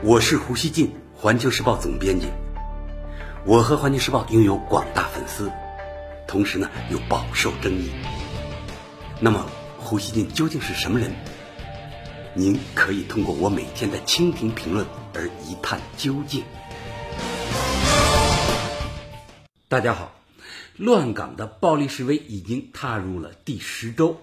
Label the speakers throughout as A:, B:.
A: 我是胡锡进，环球时报总编辑。我和环球时报拥有广大粉丝，同时呢又饱受争议。那么，胡锡进究竟是什么人？您可以通过我每天的蜻蜓评论而一探究竟。大家好，乱港的暴力示威已经踏入了第十周。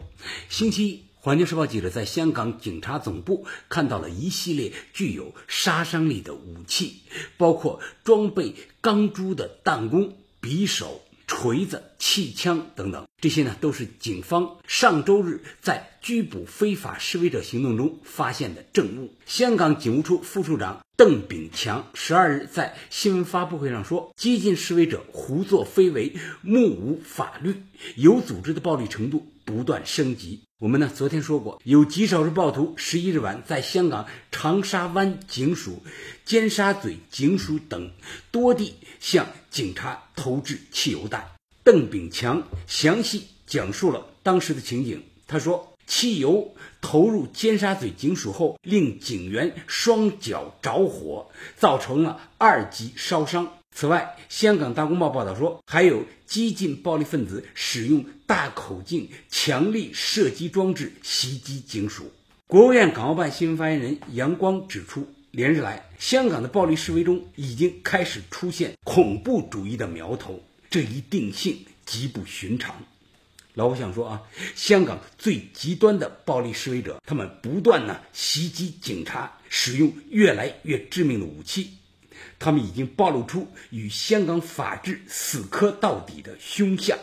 A: 星期一。环球时报记者在香港警察总部看到了一系列具有杀伤力的武器，包括装备钢珠的弹弓、匕首、锤子、气枪等等。这些呢，都是警方上周日在拘捕非法示威者行动中发现的证物。香港警务处副处长邓炳强十二日在新闻发布会上说：“激进示威者胡作非为，目无法律，有组织的暴力程度不断升级。”我们呢，昨天说过，有极少数暴徒十一日晚在香港长沙湾警署、尖沙咀警署等多地向警察投掷汽油弹。邓炳强详细讲述了当时的情景。他说，汽油投入尖沙咀警署后，令警员双脚着火，造成了二级烧伤。此外，香港大公报报道说，还有激进暴力分子使用大口径强力射击装置袭击警署。国务院港澳办新闻发言人杨光指出，连日来，香港的暴力示威中已经开始出现恐怖主义的苗头，这一定性极不寻常。老百想说啊，香港最极端的暴力示威者，他们不断呢袭击警察，使用越来越致命的武器。他们已经暴露出与香港法治死磕到底的凶相。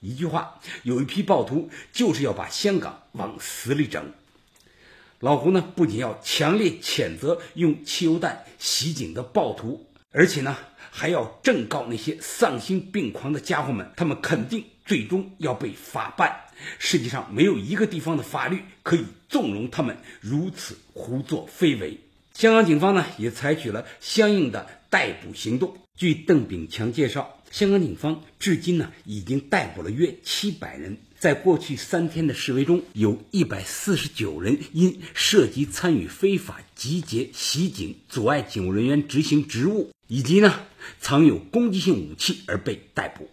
A: 一句话，有一批暴徒就是要把香港往死里整。老胡呢，不仅要强烈谴责用汽油弹袭警的暴徒，而且呢，还要正告那些丧心病狂的家伙们，他们肯定最终要被法办。世界上没有一个地方的法律可以纵容他们如此胡作非为。香港警方呢，也采取了相应的。逮捕行动。据邓炳强介绍，香港警方至今呢已经逮捕了约七百人。在过去三天的示威中，有一百四十九人因涉及参与非法集结、袭警、阻碍警务人员执行职务，以及呢藏有攻击性武器而被逮捕。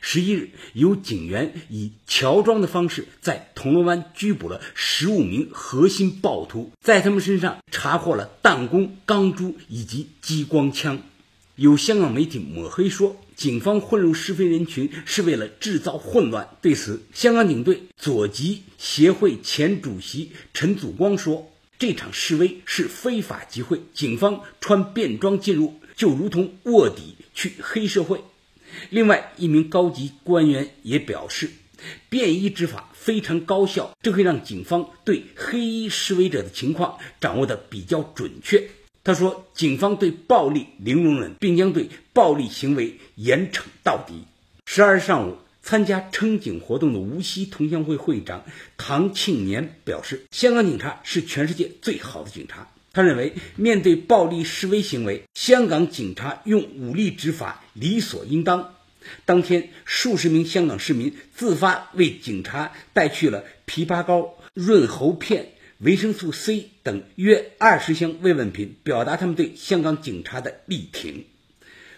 A: 十一日，有警员以乔装的方式在铜锣湾拘捕了十五名核心暴徒，在他们身上查获了弹弓、钢珠以及激光枪。有香港媒体抹黑说，警方混入是非人群是为了制造混乱。对此，香港警队左吉协会前主席陈祖光说：“这场示威是非法集会，警方穿便装进入，就如同卧底去黑社会。”另外一名高级官员也表示，便衣执法非常高效，这会让警方对黑衣示威者的情况掌握的比较准确。他说，警方对暴力零容忍，并将对暴力行为严惩到底。十二日上午，参加称警活动的无锡同乡会会长唐庆年表示，香港警察是全世界最好的警察。他认为，面对暴力示威行为，香港警察用武力执法理所应当。当天，数十名香港市民自发为警察带去了枇杷膏、润喉片、维生素 C 等约二十箱慰问品，表达他们对香港警察的力挺。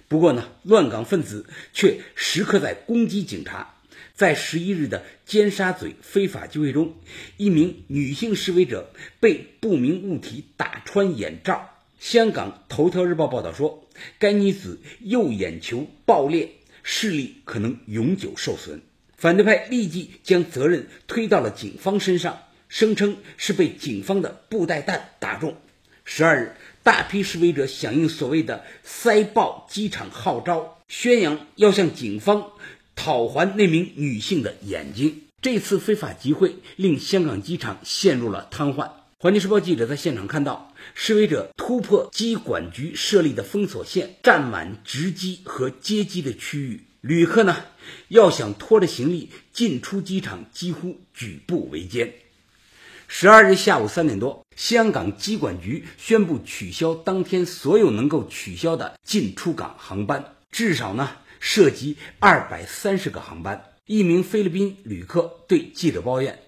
A: 不过呢，乱港分子却时刻在攻击警察。在十一日的尖沙咀非法集会中，一名女性示威者被不明物体打穿眼罩。香港头条日报报道说，该女子右眼球爆裂，视力可能永久受损。反对派立即将责任推到了警方身上，声称是被警方的布袋弹打中。十二日，大批示威者响应所谓的“塞爆机场”号召，宣扬要向警方。讨还那名女性的眼睛。这次非法集会令香港机场陷入了瘫痪。环球时报记者在现场看到，示威者突破机管局设立的封锁线，占满值机和接机的区域。旅客呢，要想拖着行李进出机场，几乎举步维艰。十二日下午三点多，香港机管局宣布取消当天所有能够取消的进出港航班，至少呢。涉及二百三十个航班。一名菲律宾旅客对记者抱怨，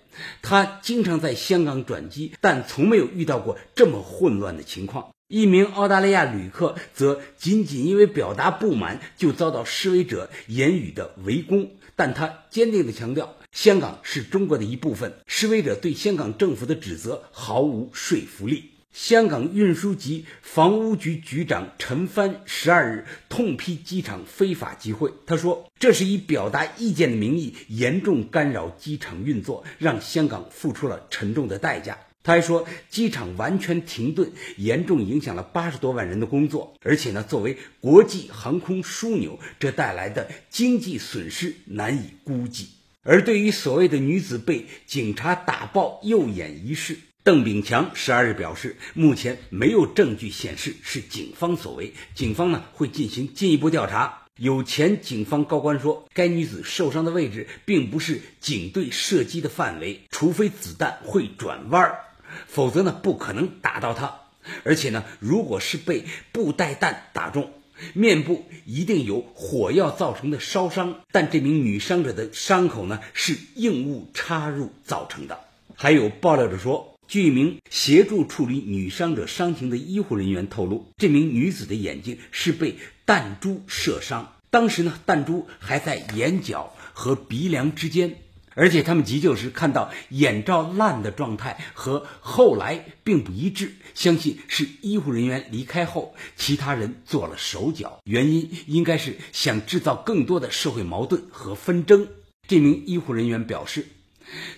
A: 他经常在香港转机，但从没有遇到过这么混乱的情况。一名澳大利亚旅客则仅仅因为表达不满，就遭到示威者言语的围攻。但他坚定地强调，香港是中国的一部分。示威者对香港政府的指责毫无说服力。香港运输及房屋局局长陈帆十二日痛批机场非法集会。他说：“这是以表达意见的名义，严重干扰机场运作，让香港付出了沉重的代价。”他还说，机场完全停顿，严重影响了八十多万人的工作，而且呢，作为国际航空枢纽，这带来的经济损失难以估计。而对于所谓的女子被警察打爆右眼一事，邓炳强十二日表示，目前没有证据显示是警方所为，警方呢会进行进一步调查。有前警方高官说，该女子受伤的位置并不是警队射击的范围，除非子弹会转弯儿，否则呢不可能打到她。而且呢，如果是被布袋弹打中，面部一定有火药造成的烧伤，但这名女伤者的伤口呢是硬物插入造成的。还有爆料者说。据一名协助处理女伤者伤情的医护人员透露，这名女子的眼睛是被弹珠射伤，当时呢，弹珠还在眼角和鼻梁之间，而且他们急救时看到眼罩烂的状态和后来并不一致，相信是医护人员离开后，其他人做了手脚，原因应该是想制造更多的社会矛盾和纷争。这名医护人员表示。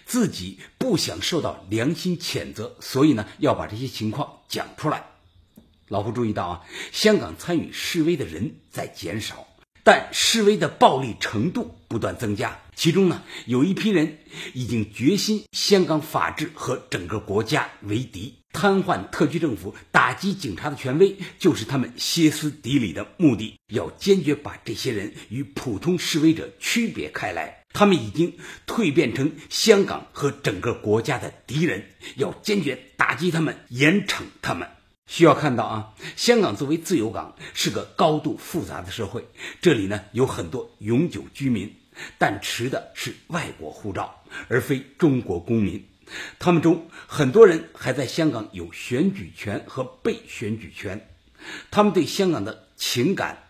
A: 自己不想受到良心谴责，所以呢要把这些情况讲出来。老胡注意到啊，香港参与示威的人在减少，但示威的暴力程度不断增加。其中呢有一批人已经决心香港法治和整个国家为敌，瘫痪特区政府，打击警察的权威，就是他们歇斯底里的目的。要坚决把这些人与普通示威者区别开来。他们已经蜕变成香港和整个国家的敌人，要坚决打击他们，严惩他们。需要看到啊，香港作为自由港，是个高度复杂的社会。这里呢有很多永久居民，但持的是外国护照，而非中国公民。他们中很多人还在香港有选举权和被选举权。他们对香港的情感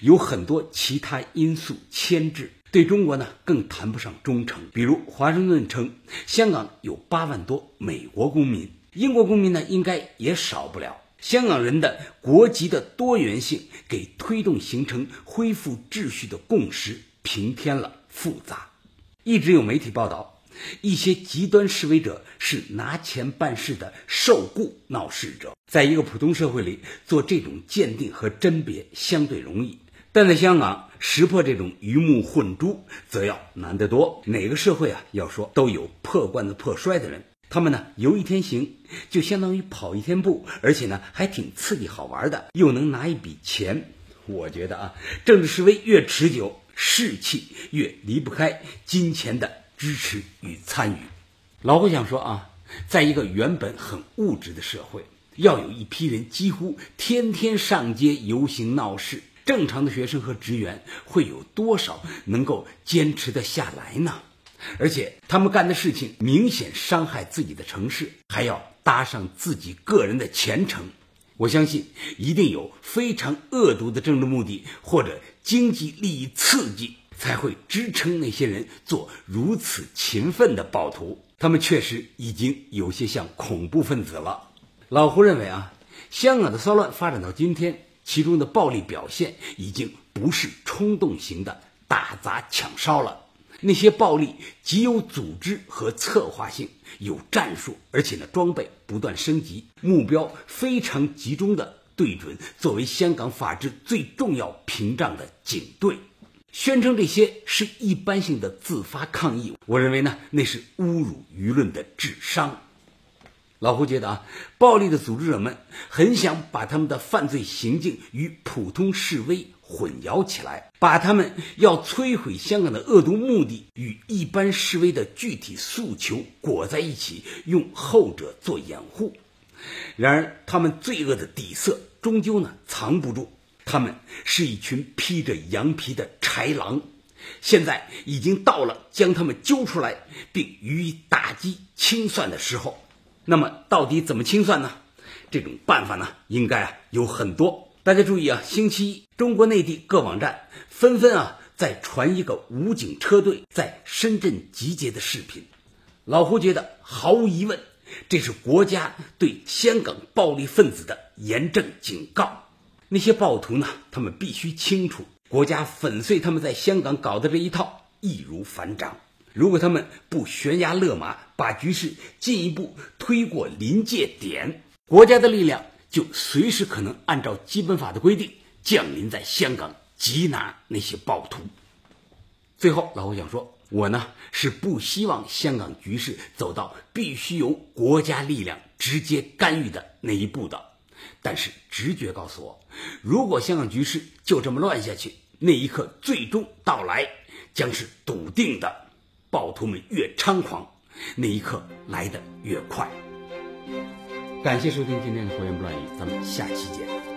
A: 有很多其他因素牵制。对中国呢，更谈不上忠诚。比如，华盛顿称香港有八万多美国公民，英国公民呢，应该也少不了。香港人的国籍的多元性，给推动形成恢复秩序的共识平添了复杂。一直有媒体报道，一些极端示威者是拿钱办事的受雇闹事者。在一个普通社会里，做这种鉴定和甄别相对容易。但在香港识破这种鱼目混珠，则要难得多。哪个社会啊，要说都有破罐子破摔的人。他们呢，游一天行，就相当于跑一天步，而且呢，还挺刺激好玩的，又能拿一笔钱。我觉得啊，政治示威越持久，士气越离不开金钱的支持与参与。老胡想说啊，在一个原本很物质的社会，要有一批人几乎天天上街游行闹事。正常的学生和职员会有多少能够坚持得下来呢？而且他们干的事情明显伤害自己的城市，还要搭上自己个人的前程。我相信一定有非常恶毒的政治目的或者经济利益刺激，才会支撑那些人做如此勤奋的暴徒。他们确实已经有些像恐怖分子了。老胡认为啊，香港的骚乱发展到今天。其中的暴力表现已经不是冲动型的打砸抢烧了，那些暴力极有组织和策划性，有战术，而且呢装备不断升级，目标非常集中的对准作为香港法治最重要屏障的警队，宣称这些是一般性的自发抗议，我认为呢那是侮辱舆论的智商。老胡觉得啊，暴力的组织者们很想把他们的犯罪行径与普通示威混淆起来，把他们要摧毁香港的恶毒目的与一般示威的具体诉求裹在一起，用后者做掩护。然而，他们罪恶的底色终究呢藏不住，他们是一群披着羊皮的豺狼。现在已经到了将他们揪出来并予以打击清算的时候。那么，到底怎么清算呢？这种办法呢，应该啊有很多。大家注意啊，星期一，中国内地各网站纷纷啊在传一个武警车队在深圳集结的视频。老胡觉得，毫无疑问，这是国家对香港暴力分子的严正警告。那些暴徒呢，他们必须清楚，国家粉碎他们在香港搞的这一套易如反掌。如果他们不悬崖勒马，把局势进一步推过临界点，国家的力量就随时可能按照基本法的规定降临在香港，缉拿那些暴徒。最后，老胡想说，我呢是不希望香港局势走到必须由国家力量直接干预的那一步的。但是直觉告诉我，如果香港局势就这么乱下去，那一刻最终到来将是笃定的。暴徒们越猖狂，那一刻来得越快。感谢收听今天的胡言不乱语，咱们下期见。